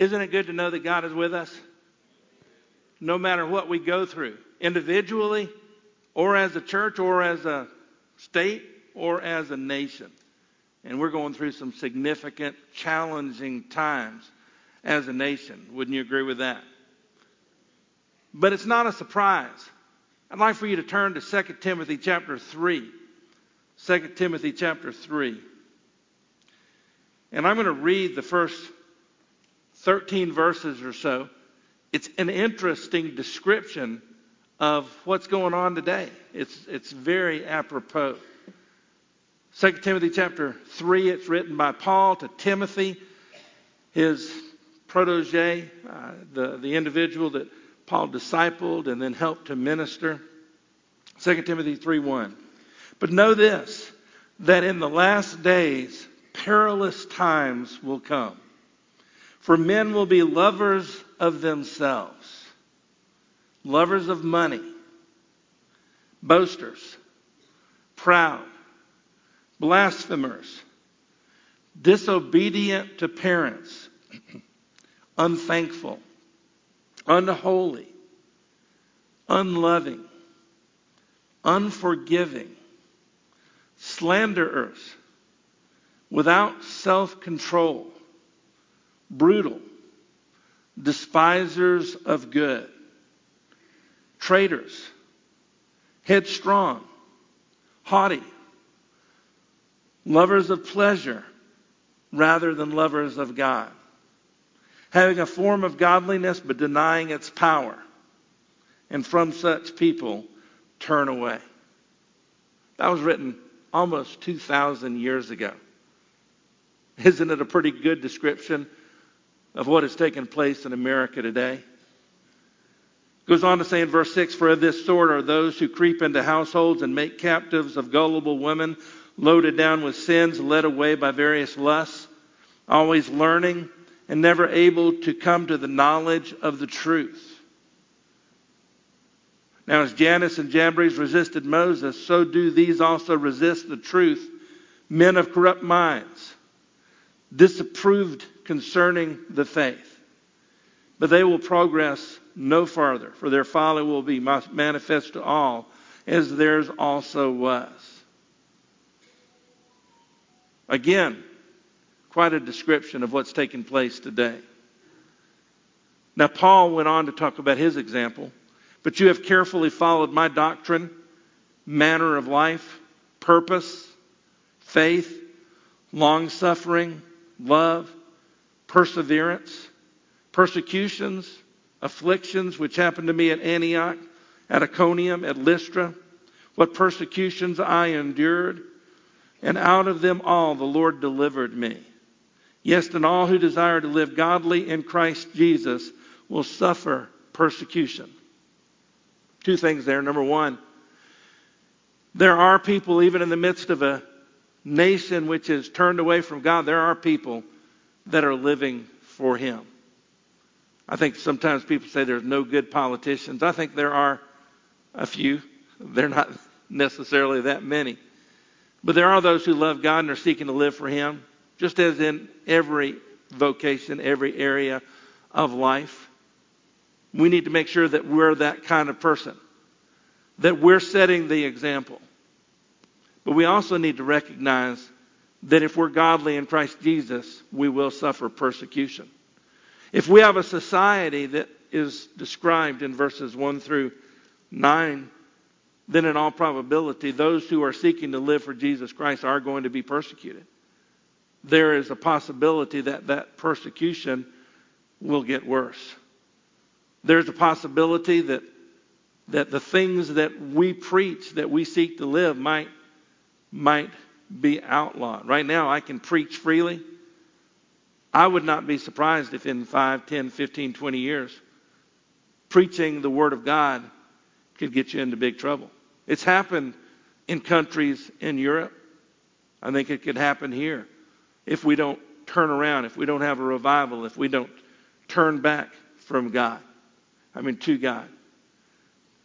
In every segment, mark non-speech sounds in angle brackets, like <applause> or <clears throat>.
Isn't it good to know that God is with us? No matter what we go through, individually, or as a church, or as a state, or as a nation. And we're going through some significant, challenging times as a nation. Wouldn't you agree with that? But it's not a surprise. I'd like for you to turn to 2 Timothy chapter 3. 2 Timothy chapter 3. And I'm going to read the first 13 verses or so. It's an interesting description of what's going on today. It's, it's very apropos. 2 Timothy chapter 3, it's written by Paul to Timothy, his protege, uh, the, the individual that Paul discipled and then helped to minister. 2 Timothy 3 1. But know this, that in the last days perilous times will come. For men will be lovers of themselves, lovers of money, boasters, proud, blasphemers, disobedient to parents, <clears throat> unthankful, unholy, unloving, unforgiving, slanderers, without self control, brutal, despisers of good, traitors, headstrong, haughty, lovers of pleasure rather than lovers of God, having a form of godliness but denying its power. And from such people, turn away. That was written almost 2,000 years ago. Isn't it a pretty good description of what has taken place in America today? Goes on to say in verse 6 For of this sort are those who creep into households and make captives of gullible women, loaded down with sins, led away by various lusts, always learning and never able to come to the knowledge of the truth. Now, as Jannes and Jambres resisted Moses, so do these also resist the truth, men of corrupt minds, disapproved concerning the faith. But they will progress no farther, for their folly will be manifest to all, as theirs also was. Again, quite a description of what's taking place today. Now, Paul went on to talk about his example. But you have carefully followed my doctrine, manner of life, purpose, faith, long suffering, love, perseverance, persecutions, afflictions, which happened to me at Antioch, at Iconium, at Lystra, what persecutions I endured and out of them all the Lord delivered me. Yes, and all who desire to live godly in Christ Jesus will suffer persecution. Two things there. Number one, there are people, even in the midst of a nation which is turned away from God, there are people that are living for Him. I think sometimes people say there's no good politicians. I think there are a few. <laughs> They're not necessarily that many. But there are those who love God and are seeking to live for Him, just as in every vocation, every area of life. We need to make sure that we're that kind of person, that we're setting the example. But we also need to recognize that if we're godly in Christ Jesus, we will suffer persecution. If we have a society that is described in verses 1 through 9 then in all probability, those who are seeking to live for Jesus Christ are going to be persecuted. There is a possibility that that persecution will get worse. There's a possibility that, that the things that we preach, that we seek to live, might, might be outlawed. Right now, I can preach freely. I would not be surprised if in 5, 10, 15, 20 years, preaching the Word of God could get you into big trouble. It's happened in countries in Europe. I think it could happen here if we don't turn around, if we don't have a revival, if we don't turn back from God. I mean, to God.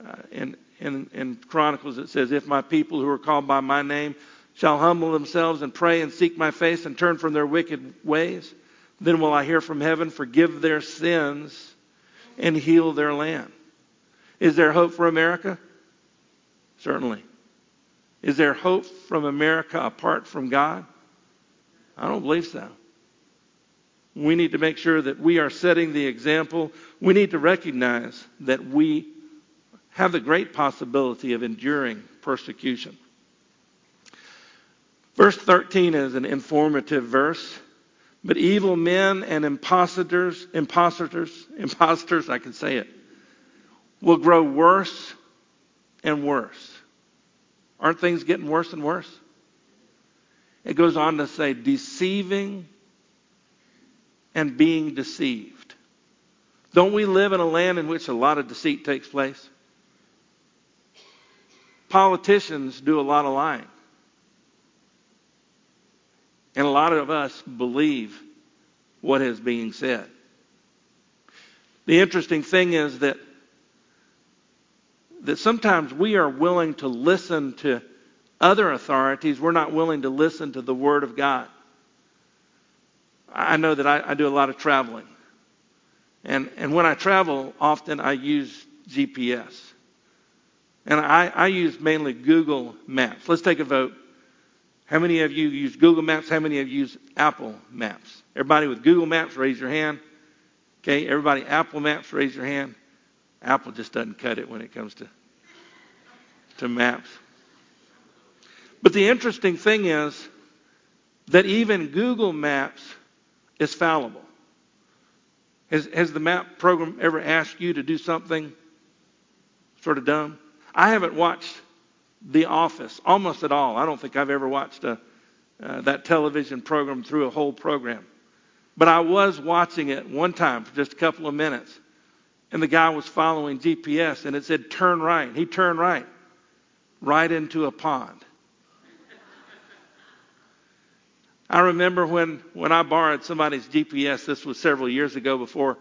Uh, in, in, in Chronicles, it says, If my people who are called by my name shall humble themselves and pray and seek my face and turn from their wicked ways, Then will I hear from heaven, forgive their sins, and heal their land. Is there hope for America? Certainly. Is there hope from America apart from God? I don't believe so. We need to make sure that we are setting the example. We need to recognize that we have the great possibility of enduring persecution. Verse 13 is an informative verse. But evil men and impostors, impostors, impostors, I can say it, will grow worse and worse. Aren't things getting worse and worse? It goes on to say, deceiving and being deceived. Don't we live in a land in which a lot of deceit takes place? Politicians do a lot of lying. And a lot of us believe what is being said. The interesting thing is that that sometimes we are willing to listen to other authorities. We're not willing to listen to the Word of God. I know that I, I do a lot of traveling. And, and when I travel, often I use GPS. And I, I use mainly Google Maps. Let's take a vote. How many of you use Google Maps? How many of you use Apple Maps? Everybody with Google Maps, raise your hand. Okay, everybody Apple Maps, raise your hand. Apple just doesn't cut it when it comes to, to maps. But the interesting thing is that even Google Maps is fallible. Has, has the map program ever asked you to do something sort of dumb? I haven't watched The Office almost at all. I don't think I've ever watched a, uh, that television program through a whole program. But I was watching it one time for just a couple of minutes, and the guy was following GPS, and it said turn right. He turned right, right into a pond. I remember when, when I borrowed somebody's GPS. This was several years ago before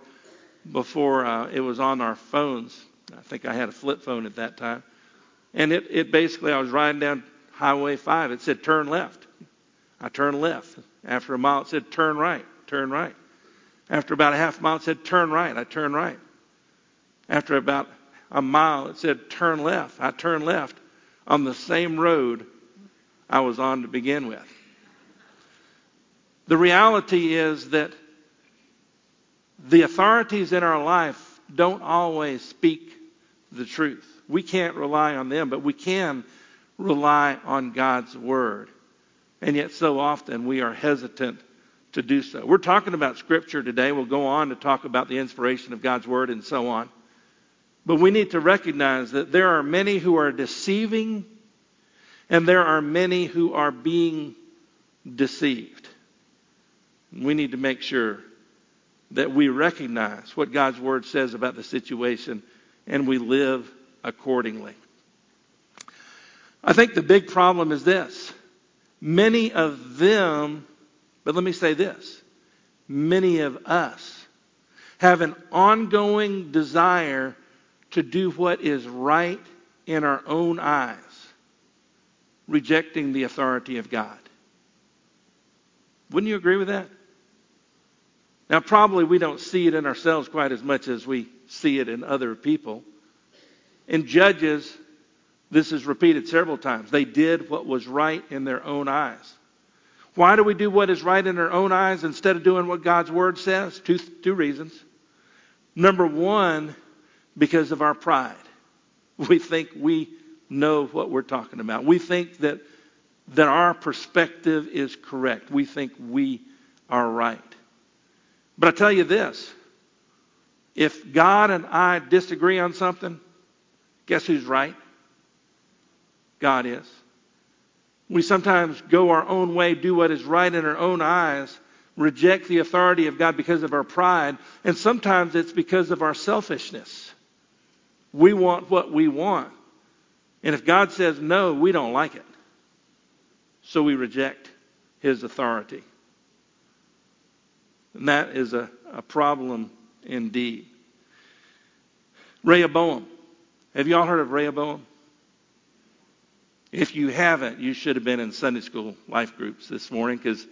before uh, it was on our phones. I think I had a flip phone at that time. And it, it basically, I was riding down Highway 5. It said turn left. I turned left. After a mile, it said turn right, turn right. After about a half mile, it said turn right. I turned right. After about a mile, it said turn left. I turned left on the same road I was on to begin with. The reality is that the authorities in our life don't always speak the truth. We can't rely on them, but we can rely on God's Word. And yet, so often, we are hesitant to do so. We're talking about Scripture today. We'll go on to talk about the inspiration of God's Word and so on. But we need to recognize that there are many who are deceiving, and there are many who are being deceived. We need to make sure that we recognize what God's Word says about the situation and we live accordingly. I think the big problem is this. Many of them, but let me say this many of us have an ongoing desire to do what is right in our own eyes, rejecting the authority of God. Wouldn't you agree with that? Now, probably we don't see it in ourselves quite as much as we see it in other people. In Judges, this is repeated several times. They did what was right in their own eyes. Why do we do what is right in our own eyes instead of doing what God's Word says? Two, two reasons. Number one, because of our pride. <laughs> We think we know what we're talking about. We think that, that our perspective is correct. We think we are right. But I tell you this if God and I disagree on something, guess who's right? God is. We sometimes go our own way, do what is right in our own eyes, reject the authority of God because of our pride, and sometimes it's because of our selfishness. We want what we want. And if God says no, we don't like it. So we reject his authority. And that is a, a problem indeed. Rehoboam. Have you all heard of Rehoboam? If you haven't, you should have been in Sunday school life groups this morning because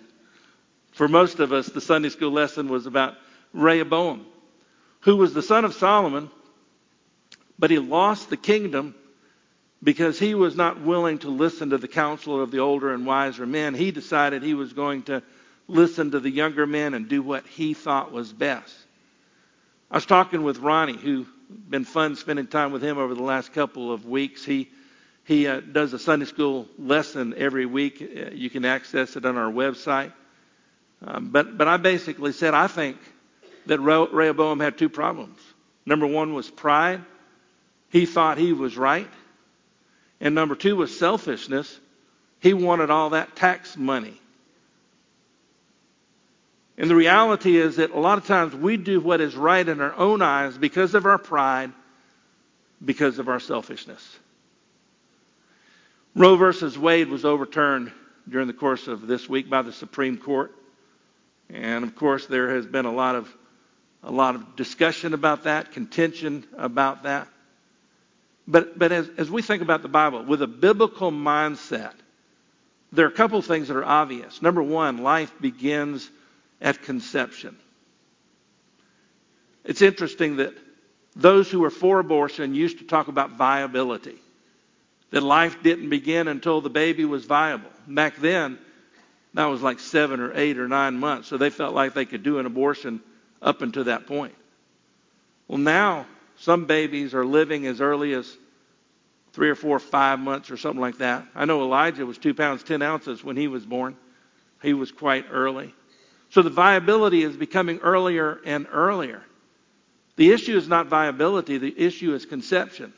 For most of us, the Sunday school lesson was about Rehoboam, who was the son of Solomon, but he lost the kingdom because he was not willing to listen to the counsel of the older and wiser men. He decided he was going to listen to the younger men and do what he thought was best. I was talking with Ronnie, who been fun spending time with him over the last couple of weeks. He he uh, does a Sunday school lesson every week. Uh, you can access it on our website. Um, but but I basically said I think that Rehoboam had two problems. Number one was pride. He thought he was right. And number two was selfishness. He wanted all that tax money. And the reality is that a lot of times we do what is right in our own eyes because of our pride, because of our selfishness. Roe versus Wade was overturned during the course of this week by the Supreme Court. And of course, there has been a lot of, a lot of discussion about that, contention about that. But, but as, as we think about the Bible, with a biblical mindset, there are a couple of things that are obvious. Number one, life begins at conception. It's interesting that those who were for abortion used to talk about viability, that life didn't begin until the baby was viable. Back then, that was like seven or eight or nine months, so they felt like they could do an abortion up until that point. Well, now some babies are living as early as three or four, five months or something like that. I know Elijah was two pounds, ten ounces when he was born. He was quite early. So the viability is becoming earlier and earlier. The issue is not viability, the issue is conception.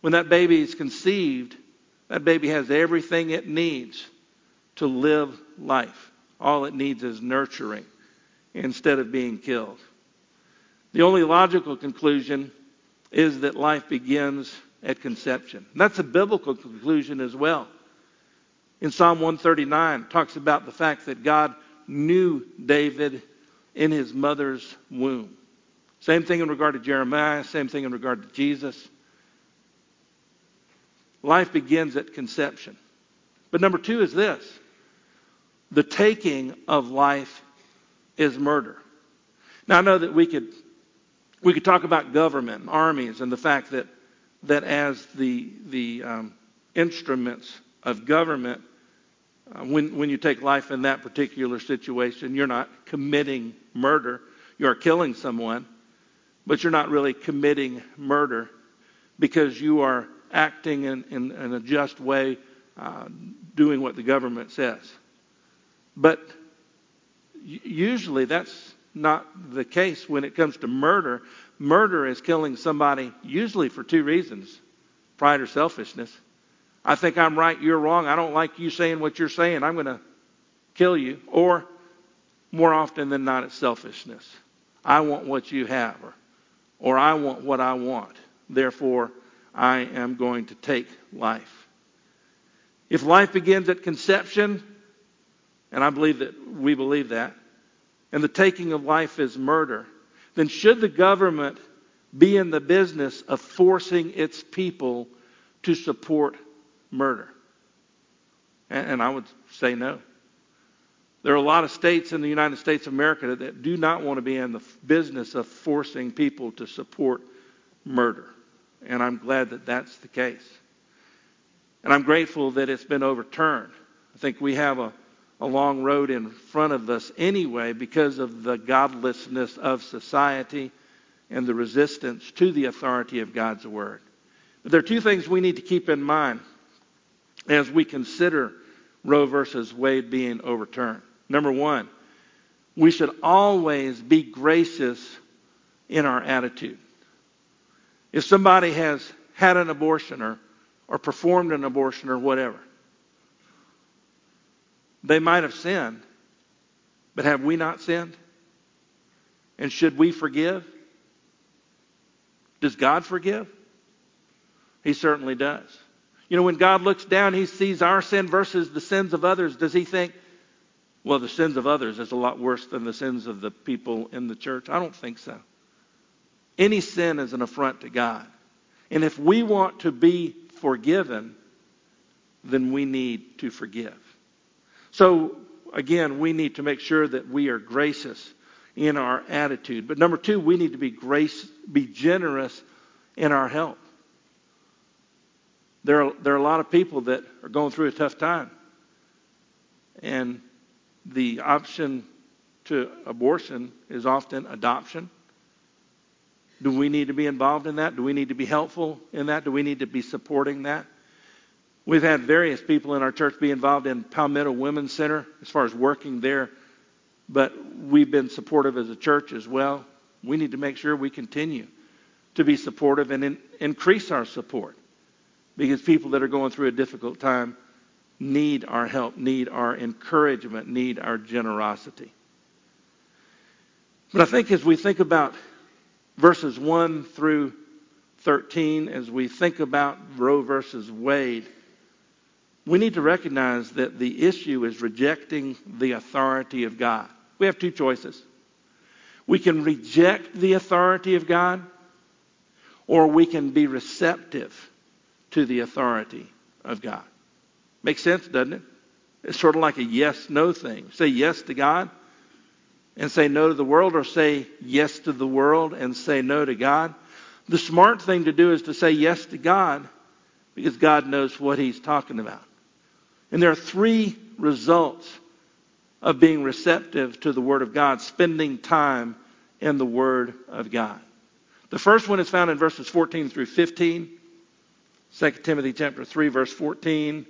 When that baby is conceived, that baby has everything it needs to live life. All it needs is nurturing instead of being killed. The only logical conclusion is that life begins at conception. And that's a biblical conclusion as well. In Psalm 139, talks about the fact that God knew David in his mother's womb. Same thing in regard to Jeremiah, same thing in regard to Jesus. Life begins at conception. But number two is this the taking of life is murder. Now, I know that we could, we could talk about government, armies, and the fact that, that as the, the um, instruments of government, when, when you take life in that particular situation, you're not committing murder. You are killing someone, but you're not really committing murder because you are acting in, in, in a just way, uh, doing what the government says. But usually that's not the case when it comes to murder. Murder is killing somebody usually for two reasons pride or selfishness. I think I'm right, you're wrong. I don't like you saying what you're saying. I'm going to kill you. Or more often than not, it's selfishness. I want what you have, or, or I want what I want. Therefore, I am going to take life. If life begins at conception, and I believe that we believe that, and the taking of life is murder, then should the government be in the business of forcing its people to support murder? And, I would say no. There are a lot of states in the United States of America that do not want to be in the business of forcing people to support murder. And I'm glad that that's the case. And I'm grateful that it's been overturned. I think we have a a long road in front of us anyway because of the godlessness of society and the resistance to the authority of God's Word. But there are two things we need to keep in mind as we consider Roe versus Wade being overturned. Number one, we should always be gracious in our attitude. If somebody has had an abortion or, or performed an abortion or whatever, they might have sinned, but have we not sinned? And should we forgive? Does God forgive? He certainly does. You know, when God looks down, he sees our sin versus the sins of others. Does he think, well, the sins of others is a lot worse than the sins of the people in the church? I don't think so. Any sin is an affront to God. And if we want to be forgiven, then we need to forgive. So again, we need to make sure that we are gracious in our attitude. But number two, we need to be grace, be generous in our help. There are, there are a lot of people that are going through a tough time. And the option to abortion is often adoption. Do we need to be involved in that? Do we need to be helpful in that? Do we need to be supporting that? We've had various people in our church be involved in Palmetto Women's Center as far as working there, but we've been supportive as a church as well. We need to make sure we continue to be supportive and in, increase our support because people that are going through a difficult time need our help, need our encouragement, need our generosity. But I think as we think about verses 1 through 13, as we think about Roe versus Wade, we need to recognize that the issue is rejecting the authority of God. We have two choices. We can reject the authority of God, or we can be receptive to the authority of God. Makes sense, doesn't it? It's sort of like a yes no thing. Say yes to God and say no to the world, or say yes to the world and say no to God. The smart thing to do is to say yes to God because God knows what He's talking about. And there are three results of being receptive to the Word of God, spending time in the Word of God. The first one is found in verses 14 through 15. 2 Timothy chapter 3 verse 14.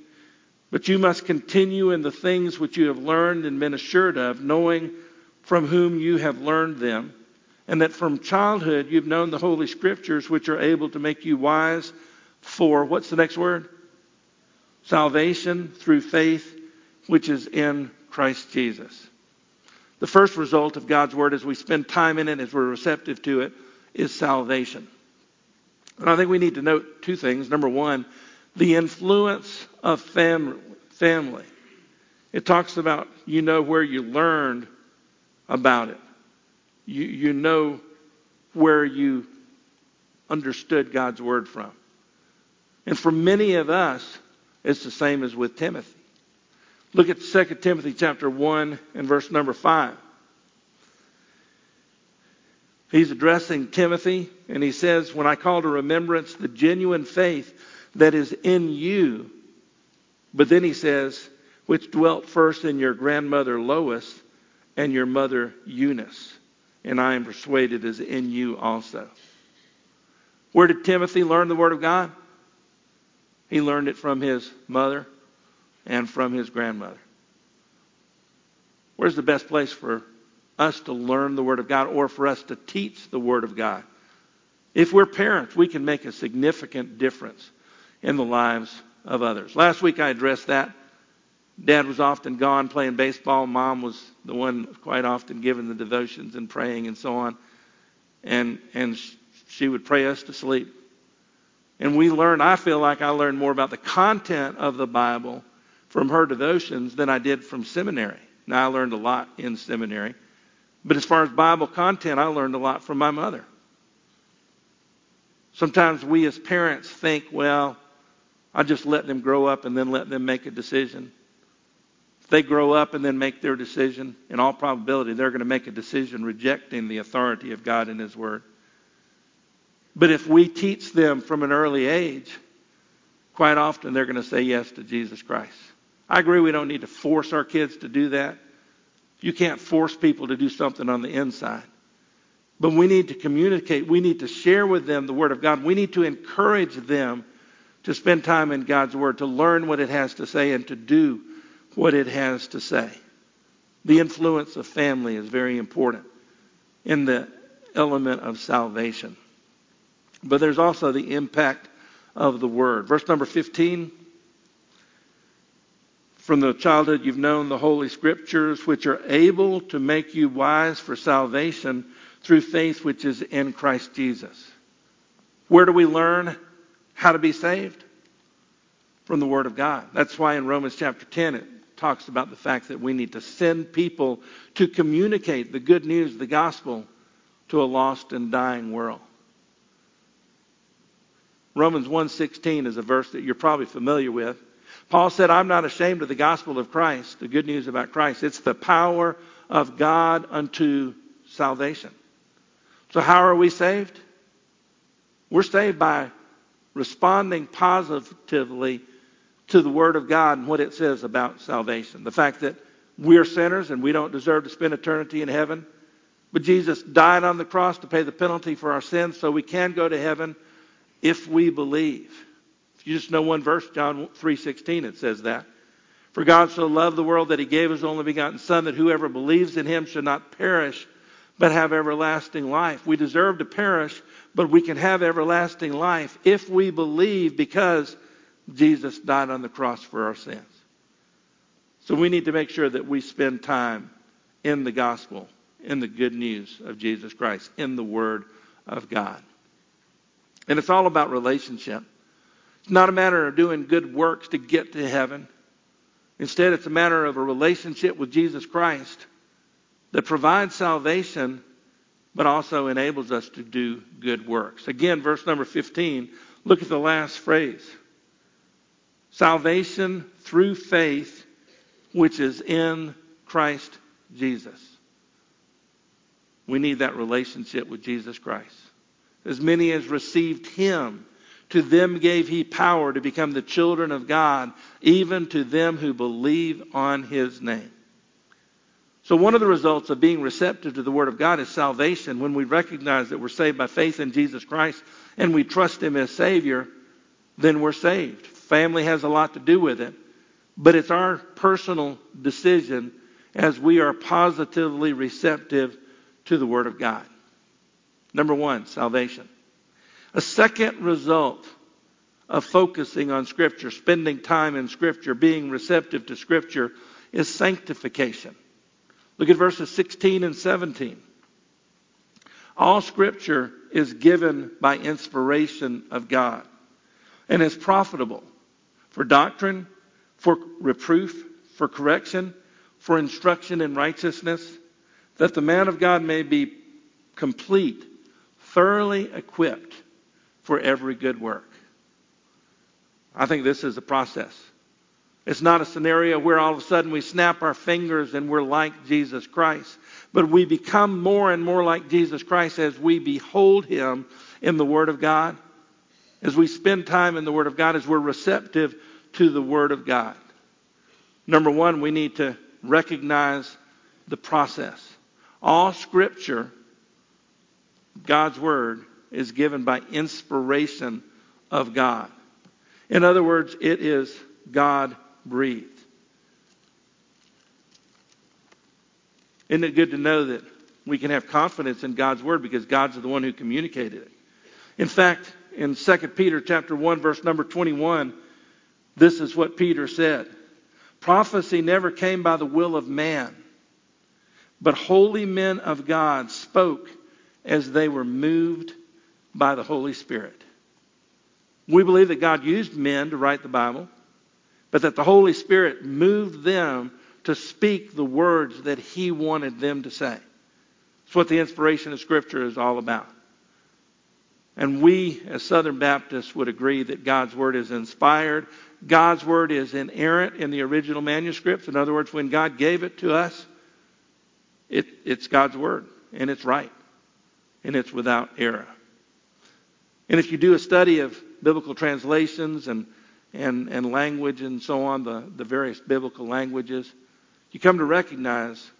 But you must continue in the things which you have learned and been assured of, knowing from whom you have learned them, and that from childhood you've known the Holy Scriptures, which are able to make you wise for, what's the next word? Salvation through faith, which is in Christ Jesus. The first result of God's Word as we spend time in it, as we're receptive to it, is salvation. I think we need to note two things. Number one, the influence of fam- family. It talks about you know where you learned about it. You, you know where you understood God's word from. And for many of us, it's the same as with Timothy. Look at 2 Timothy chapter 1 and verse number 5. He's addressing Timothy, and he says, When I call to remembrance the genuine faith that is in you. But then he says, which dwelt first in your grandmother Lois and your mother Eunice, and I am persuaded is in you also. Where did Timothy learn the Word of God? He learned it from his mother and from his grandmother. Where's the best place for us to learn the Word of God or for us to teach the Word of God? If we're parents, we can make a significant difference in the lives of others. Last week I addressed that. Dad was often gone playing baseball. Mom was the one quite often giving the devotions and praying and so on. And and she would pray us to sleep. And we learned, I feel like I learned more about the content of the Bible from her devotions than I did from seminary. Now, I learned a lot in seminary. But as far as Bible content, I learned a lot from my mother. Sometimes we as parents think, well, I just let them grow up and then let them make a decision. If they grow up and then make their decision, in all probability, they're going to make a decision rejecting the authority of God and His Word. But if we teach them from an early age, quite often they're going to say yes to Jesus Christ. I agree we don't need to force our kids to do that. You can't force people to do something on the inside. But we need to communicate. We need to share with them the Word of God. We need to encourage them to spend time in God's Word, to learn what it has to say, and to do what it has to say. The influence of family is very important in the element of salvation. But there's also the impact of the Word. Verse number 15 From the childhood you've known the Holy Scriptures, which are able to make you wise for salvation through faith which is in Christ Jesus. Where do we learn how to be saved? From the Word of God. That's why in Romans chapter 10 it talks about the fact that we need to send people to communicate the good news, the gospel, to a lost and dying world. Romans 1:16 is a verse that you're probably familiar with. Paul said, I'm not ashamed of the gospel of Christ, the good news about Christ. It's the power of God unto salvation. So, how are we saved? We're saved by responding positively to the Word of God and what it says about salvation. The fact that we're sinners and we don't deserve to spend eternity in heaven. But Jesus died on the cross to pay the penalty for our sins so we can go to heaven if we believe. If you just know one verse, John 3:16 it says that. For God so loved the world that he gave his only begotten son that whoever believes in him should not perish but have everlasting life. We deserve to perish, but we can have everlasting life if we believe because Jesus died on the cross for our sins. So we need to make sure that we spend time in the gospel, in the good news of Jesus Christ, in the Word of God. And it's all about relationship. It's not a matter of doing good works to get to heaven. Instead, it's a matter of a relationship with Jesus Christ that provides salvation, but also enables us to do good works. Again, verse number 15, look at the last phrase salvation through faith, which is in Christ Jesus. We need that relationship with Jesus Christ. As many as received him, to them gave he power to become the children of God, even to them who believe on his name. So, one of the results of being receptive to the Word of God is salvation. When we recognize that we're saved by faith in Jesus Christ and we trust Him as Savior, then we're saved. Family has a lot to do with it, but it's our personal decision as we are positively receptive to the Word of God. Number one, salvation. A second result of focusing on Scripture, spending time in Scripture, being receptive to Scripture, is sanctification. Look at verses 16 and 17. All scripture is given by inspiration of God and is profitable for doctrine, for reproof, for correction, for instruction in righteousness, that the man of God may be complete, thoroughly equipped for every good work. I think this is a process. It's not a scenario where all of a sudden we snap our fingers and we're like Jesus Christ. But we become more and more like Jesus Christ as we behold Him in the Word of God, as we spend time in the Word of God, as we're receptive to the Word of God. Number one, we need to recognize the process. All Scripture, God's Word, is given by inspiration of God. In other words, it is God breathed. Isn't it good to know that we can have confidence in God's word because God's the one who communicated it? In fact, in 2 Peter chapter 1 verse number 21, this is what Peter said. Prophecy never came by the will of man, but holy men of God spoke as they were moved by the Holy Spirit. We believe that God used men to write the Bible but that the Holy Spirit moved them to speak the words that He wanted them to say. It's what the inspiration of Scripture is all about. And we, as Southern Baptists, would agree that God's Word is inspired. God's Word is inerrant in the original manuscripts. In other words, when God gave it to us, it, it's God's Word, and it's right, and it's without error. And if you do a study of biblical translations and and, and language and so on, the, the various biblical languages, you come to recognize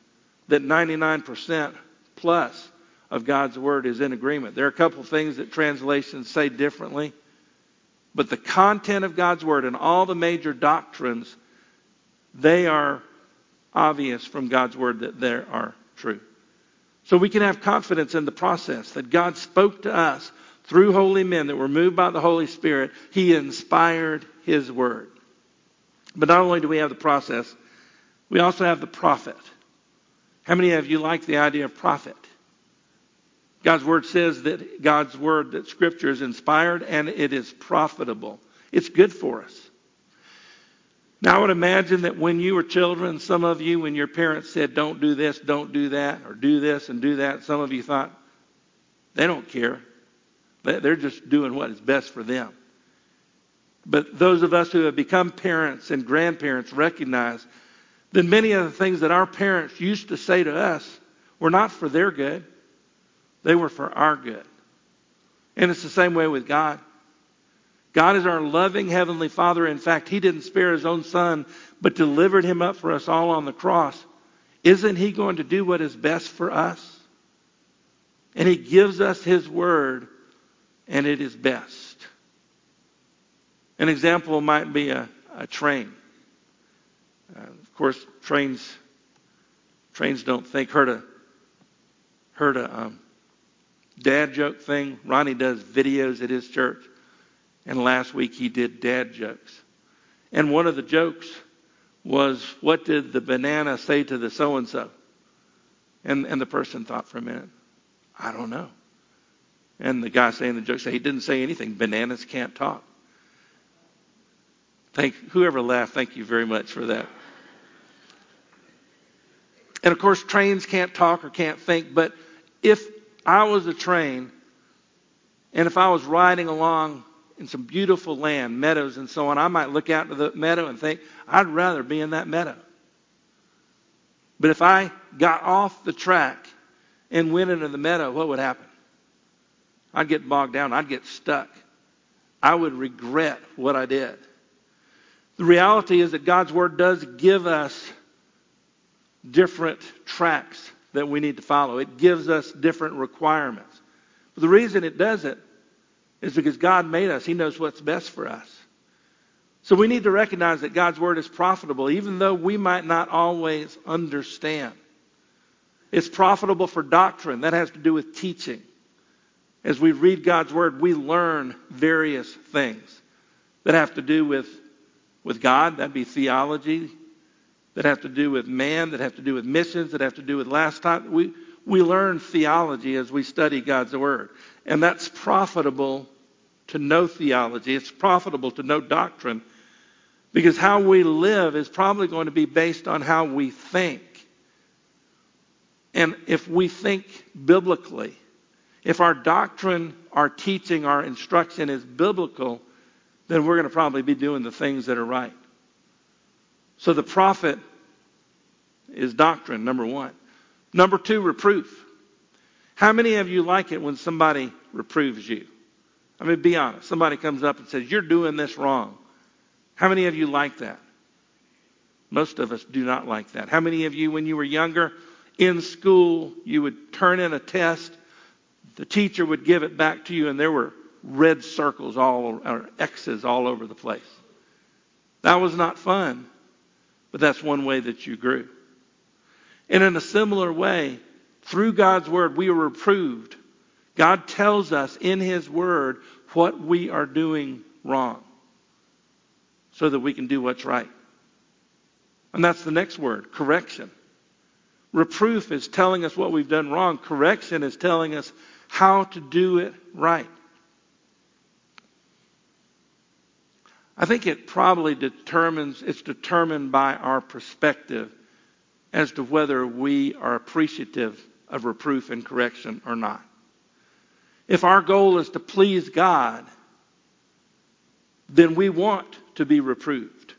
that 99% plus of God's Word is in agreement. There are a couple of things that translations say differently, but the content of God's Word and all the major doctrines, they are obvious from God's Word that they are true. So we can have confidence in the process that God spoke to us through holy men that were moved by the Holy Spirit. He inspired his Word. But not only do we have the process, we also have the profit. How many of you like the idea of profit? God's Word says that God's Word, that Scripture is inspired and it is profitable. It's good for us. Now, I would imagine that when you were children, some of you, when your parents said, don't do this, don't do that, or do this and do that, some of you thought, they don't care. They're just doing what is best for them. But those of us who have become parents and grandparents recognize that many of the things that our parents used to say to us were not for their good, they were for our good. And it's the same way with God. God is our loving Heavenly Father. In fact, He didn't spare His own Son, but delivered Him up for us all on the cross. Isn't He going to do what is best for us? And He gives us His Word, and it is best. An example might be a, a train. Uh, of course, trains trains don't think. Heard a heard a um, dad joke thing. Ronnie does videos at his church, and last week he did dad jokes. And one of the jokes was, "What did the banana say to the so and so?" And and the person thought for a minute, "I don't know." And the guy saying the joke said he didn't say anything. Bananas can't talk. Thank whoever laughed. Thank you very much for that. And of course, trains can't talk or can't think. But if I was a train, and if I was riding along in some beautiful land, meadows and so on, I might look out to the meadow and think, I'd rather be in that meadow. But if I got off the track and went into the meadow, what would happen? I'd get bogged down. I'd get stuck. I would regret what I did. The reality is that God's Word does give us different tracks that we need to follow. It gives us different requirements. But the reason it does it is because God made us. He knows what's best for us. So we need to recognize that God's Word is profitable, even though we might not always understand. It's profitable for doctrine. That has to do with teaching. As we read God's Word, we learn various things that have to do with, with God. That'd be theology, that have to do with man, that have to do with missions, that have to do with last time. We, we learn theology as we study God's Word. And that's profitable to know theology. It's profitable to know doctrine because how we live is probably going to be based on how we think. And if we think biblically, if our doctrine, our teaching, our instruction is biblical, then we're going to probably be doing the things that are right. So the profit is doctrine, number one. Number two, reproof. How many of you like it when somebody reproves you? I mean, be honest. Somebody comes up and says, You're doing this wrong. How many of you like that? Most of us do not like that. How many of you, when you were younger in school, you would turn in a test, the teacher would give it back to you, and there were red circles all or X's all over the place? That was not fun. But that's one way that you grew. And in a similar way, through God's Word, we are reproved. God tells us in His Word what we are doing wrong so that we can do what's right. And that's the next word correction. Reproof is telling us what we've done wrong, correction is telling us how to do it right. I think it probably determines, it's determined by our perspective as to whether we are appreciative of reproof and correction or not. If our goal is to please God, then we want to be reproved.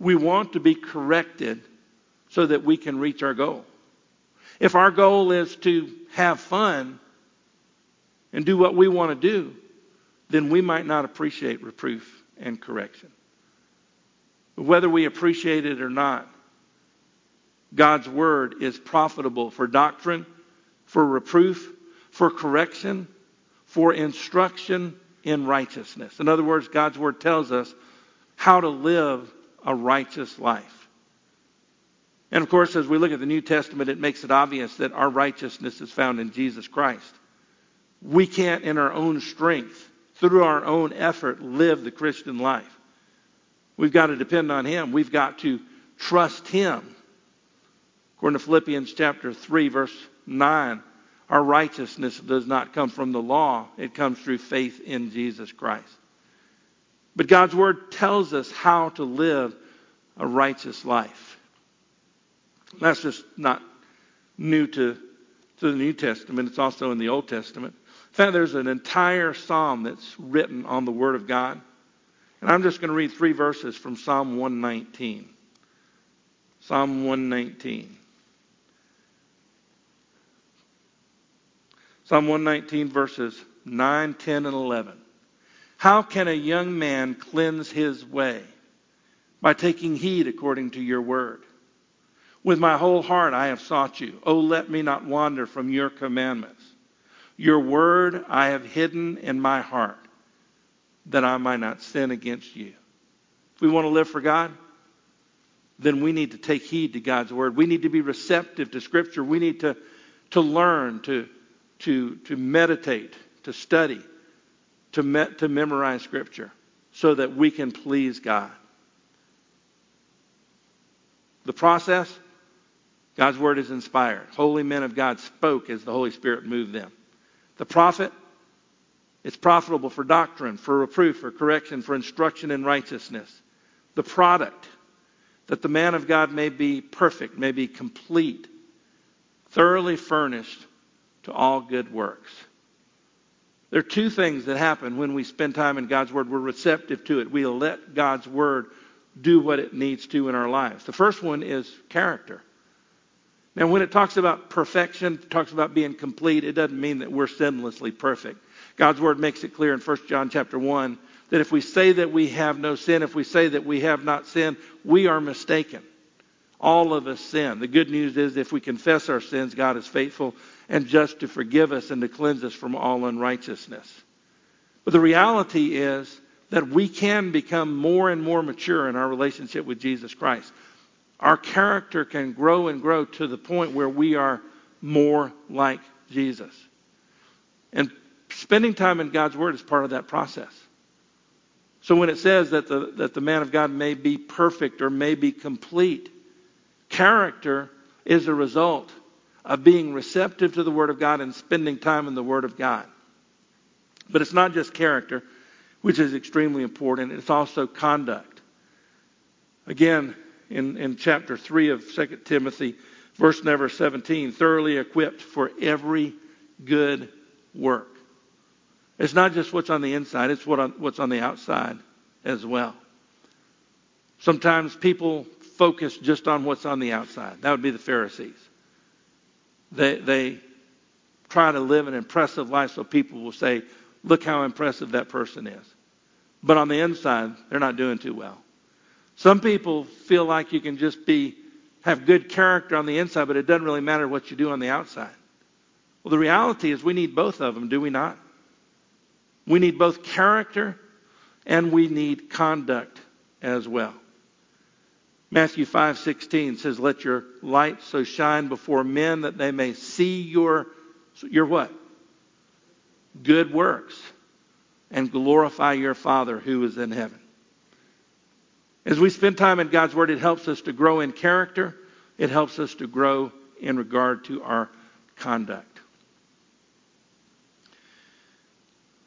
We want to be corrected so that we can reach our goal. If our goal is to have fun and do what we want to do, then we might not appreciate reproof and correction. Whether we appreciate it or not, God's word is profitable for doctrine, for reproof, for correction, for instruction in righteousness. In other words, God's word tells us how to live a righteous life. And of course, as we look at the New Testament, it makes it obvious that our righteousness is found in Jesus Christ. We can't, in our own strength, through our own effort, live the Christian life. We've got to depend on Him. We've got to trust Him. According to Philippians chapter 3, verse 9, our righteousness does not come from the law, it comes through faith in Jesus Christ. But God's Word tells us how to live a righteous life. That's just not new to, to the New Testament, it's also in the Old Testament fact, there's an entire psalm that's written on the Word of God. And I'm just going to read three verses from Psalm 119. Psalm 119. Psalm 119, verses 9, 10, and 11. How can a young man cleanse his way? By taking heed according to your word. With my whole heart I have sought you. Oh, let me not wander from your commandments. Your word I have hidden in my heart, that I might not sin against you. If we want to live for God, then we need to take heed to God's word. We need to be receptive to Scripture. We need to, to learn, to, to, to meditate, to study, to, me, to memorize Scripture so that we can please God. The process God's word is inspired. Holy men of God spoke as the Holy Spirit moved them. The profit, it's profitable for doctrine, for reproof, for correction, for instruction in righteousness. The product, that the man of God may be perfect, may be complete, thoroughly furnished to all good works. There are two things that happen when we spend time in God's Word. We're receptive to it. We let God's Word do what it needs to in our lives. The first one is character. Now, when it talks about perfection, talks about being complete, it doesn't mean that we're sinlessly perfect. God's Word makes it clear in 1 John chapter 1 that if we say that we have no sin, if we say that we have not sinned, we are mistaken. All of us sin. The good news is if we confess our sins, God is faithful and just to forgive us and to cleanse us from all unrighteousness. But the reality is that we can become more and more mature in our relationship with Jesus Christ. Our character can grow and grow to the point where we are more like Jesus. And spending time in God's Word is part of that process. So when it says that the, that the man of God may be perfect or may be complete, character is a result of being receptive to the Word of God and spending time in the Word of God. But it's not just character, which is extremely important, it's also conduct. Again, in, in chapter 3 of 2 Timothy, verse number 17, thoroughly equipped for every good work. It's not just what's on the inside, it's what on, what's on the outside as well. Sometimes people focus just on what's on the outside. That would be the Pharisees. They, they try to live an impressive life so people will say, look how impressive that person is. But on the inside, they're not doing too well. Some people feel like you can just be have good character on the inside, but it doesn't really matter what you do on the outside. Well, the reality is we need both of them, do we not? We need both character and we need conduct as well. Matthew 5:16 says, "Let your light so shine before men that they may see your your what? Good works and glorify your Father who is in heaven." As we spend time in God's word, it helps us to grow in character. It helps us to grow in regard to our conduct.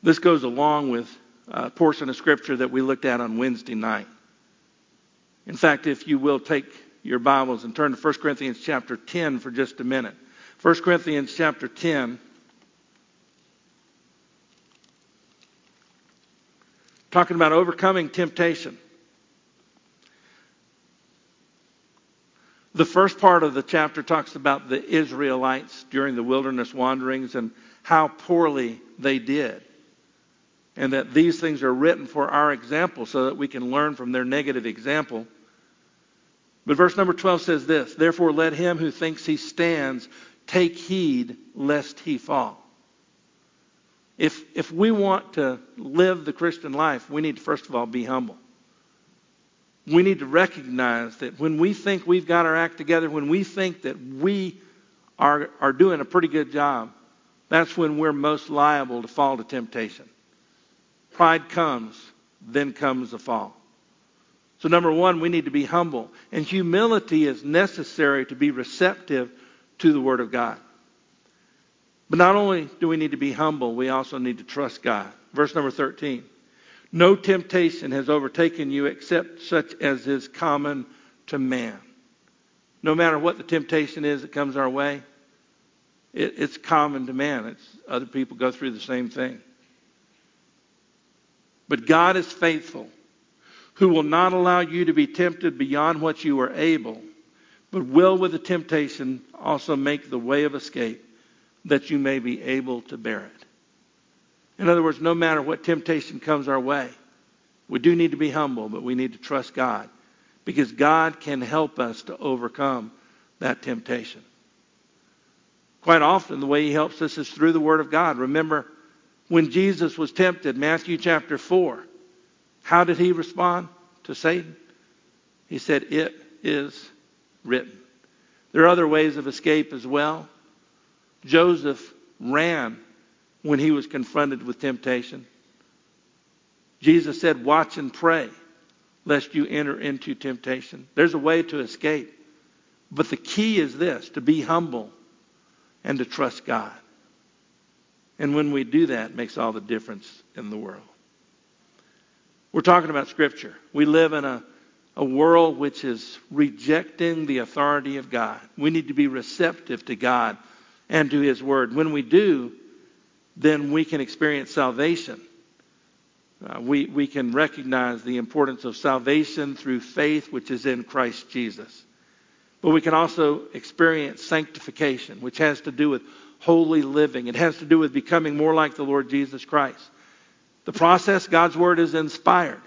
This goes along with a portion of scripture that we looked at on Wednesday night. In fact, if you will take your Bibles and turn to 1 Corinthians chapter 10 for just a minute. 1 Corinthians chapter 10. Talking about overcoming temptation. The first part of the chapter talks about the Israelites during the wilderness wanderings and how poorly they did. And that these things are written for our example so that we can learn from their negative example. But verse number 12 says this Therefore, let him who thinks he stands take heed lest he fall. If, if we want to live the Christian life, we need to, first of all, be humble. We need to recognize that when we think we've got our act together, when we think that we are, are doing a pretty good job, that's when we're most liable to fall to temptation. Pride comes, then comes the fall. So, number one, we need to be humble. And humility is necessary to be receptive to the Word of God. But not only do we need to be humble, we also need to trust God. Verse number 13 No temptation has overtaken you except such as is common to man. No matter what the temptation is that comes our way, it, it's common to man. It's, other people go through the same thing. But God is faithful who will not allow you to be tempted beyond what you are able, but will with the temptation also make the way of escape that you may be able to bear it. In other words, no matter what temptation comes our way, we do need to be humble, but we need to trust God because God can help us to overcome that temptation. Quite often, the way He helps us is through the Word of God. Remember, when Jesus was tempted, Matthew chapter 4, how did He respond to Satan? He said, It is written. There are other ways of escape as well. Joseph ran when he was confronted with temptation. Jesus said, Watch and pray, lest you enter into temptation. There's a way to escape. But the key is this to be humble and to trust God. And when we do that, it makes all the difference in the world. We're talking about Scripture. We live in a, a world which is rejecting the authority of God. We need to be receptive to God and to His Word. When we do, then we can experience salvation. Uh, we, we can recognize the importance of salvation through faith, which is in Christ Jesus. But we can also experience sanctification, which has to do with holy living. It has to do with becoming more like the Lord Jesus Christ. The process, God's Word is inspired.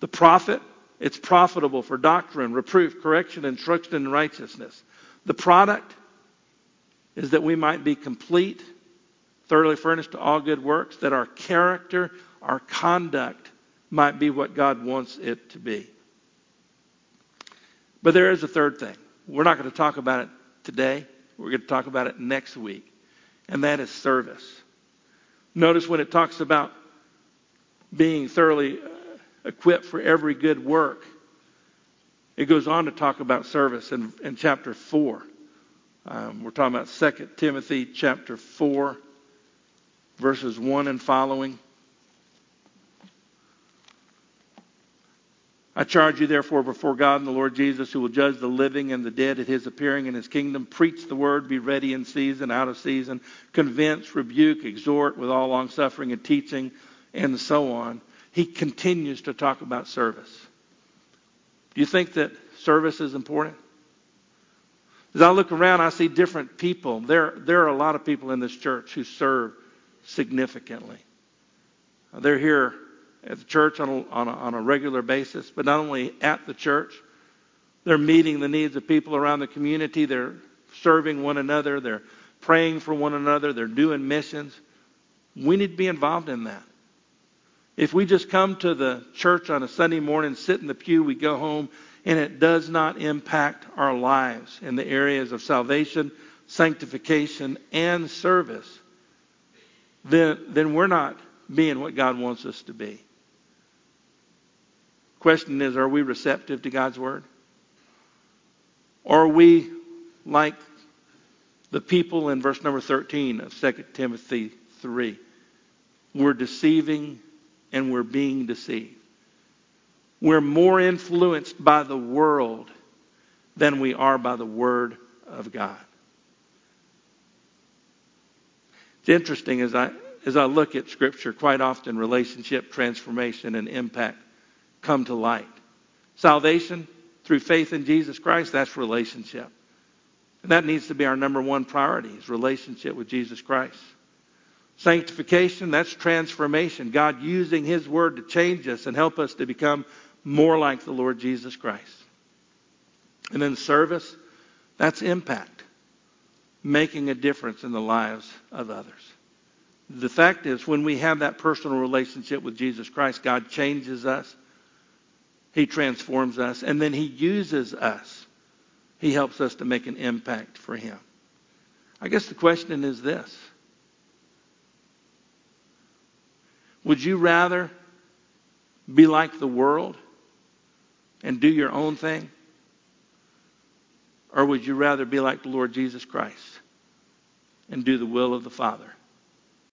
The profit, it's profitable for doctrine, reproof, correction, instruction in righteousness. The product is that we might be complete, thoroughly furnished to all good works, that our character, our conduct might be what God wants it to be. But there is a third thing. We're not going to talk about it today. We're going to talk about it next week, and that is service. Notice when it talks about being thoroughly uh, equipped for every good work, it goes on to talk about service in, in chapter 4. Um, we're talking about 2 Timothy chapter 4, verses 1 and following. I charge you, therefore, before God and the Lord Jesus, who will judge the living and the dead at his appearing in his kingdom, preach the word, be ready in season, out of season, convince, rebuke, exhort with all longsuffering and teaching, and so on. He continues to talk about service. Do you think that service is important? As I look around, I see different people. There, there are a lot of people in this church who serve significantly. They're here at the church on a, on a, on a regular basis, but not only at the church, they're meeting the needs of people around the community. They're serving one another. They're praying for one another. They're doing missions. We need to be involved in that. If we just come to the church on a Sunday morning, sit in the pew, we go home, and it does not impact our lives in the areas of salvation, sanctification, and service, then, then we're not being what God wants us to be. Question is, are we receptive to God's word? Or are we like the people in verse number 13 of 2 Timothy 3? We're deceiving and we're being deceived. We're more influenced by the world than we are by the Word of God. It's interesting as I, as I look at Scripture, quite often relationship, transformation, and impact come to light. Salvation through faith in Jesus Christ, that's relationship. And that needs to be our number one priority, is relationship with Jesus Christ. Sanctification, that's transformation. God using His Word to change us and help us to become more like the Lord Jesus Christ. And then service, that's impact, making a difference in the lives of others. The fact is, when we have that personal relationship with Jesus Christ, God changes us. He transforms us, and then He uses us. He helps us to make an impact for Him. I guess the question is this Would you rather be like the world and do your own thing? Or would you rather be like the Lord Jesus Christ and do the will of the Father?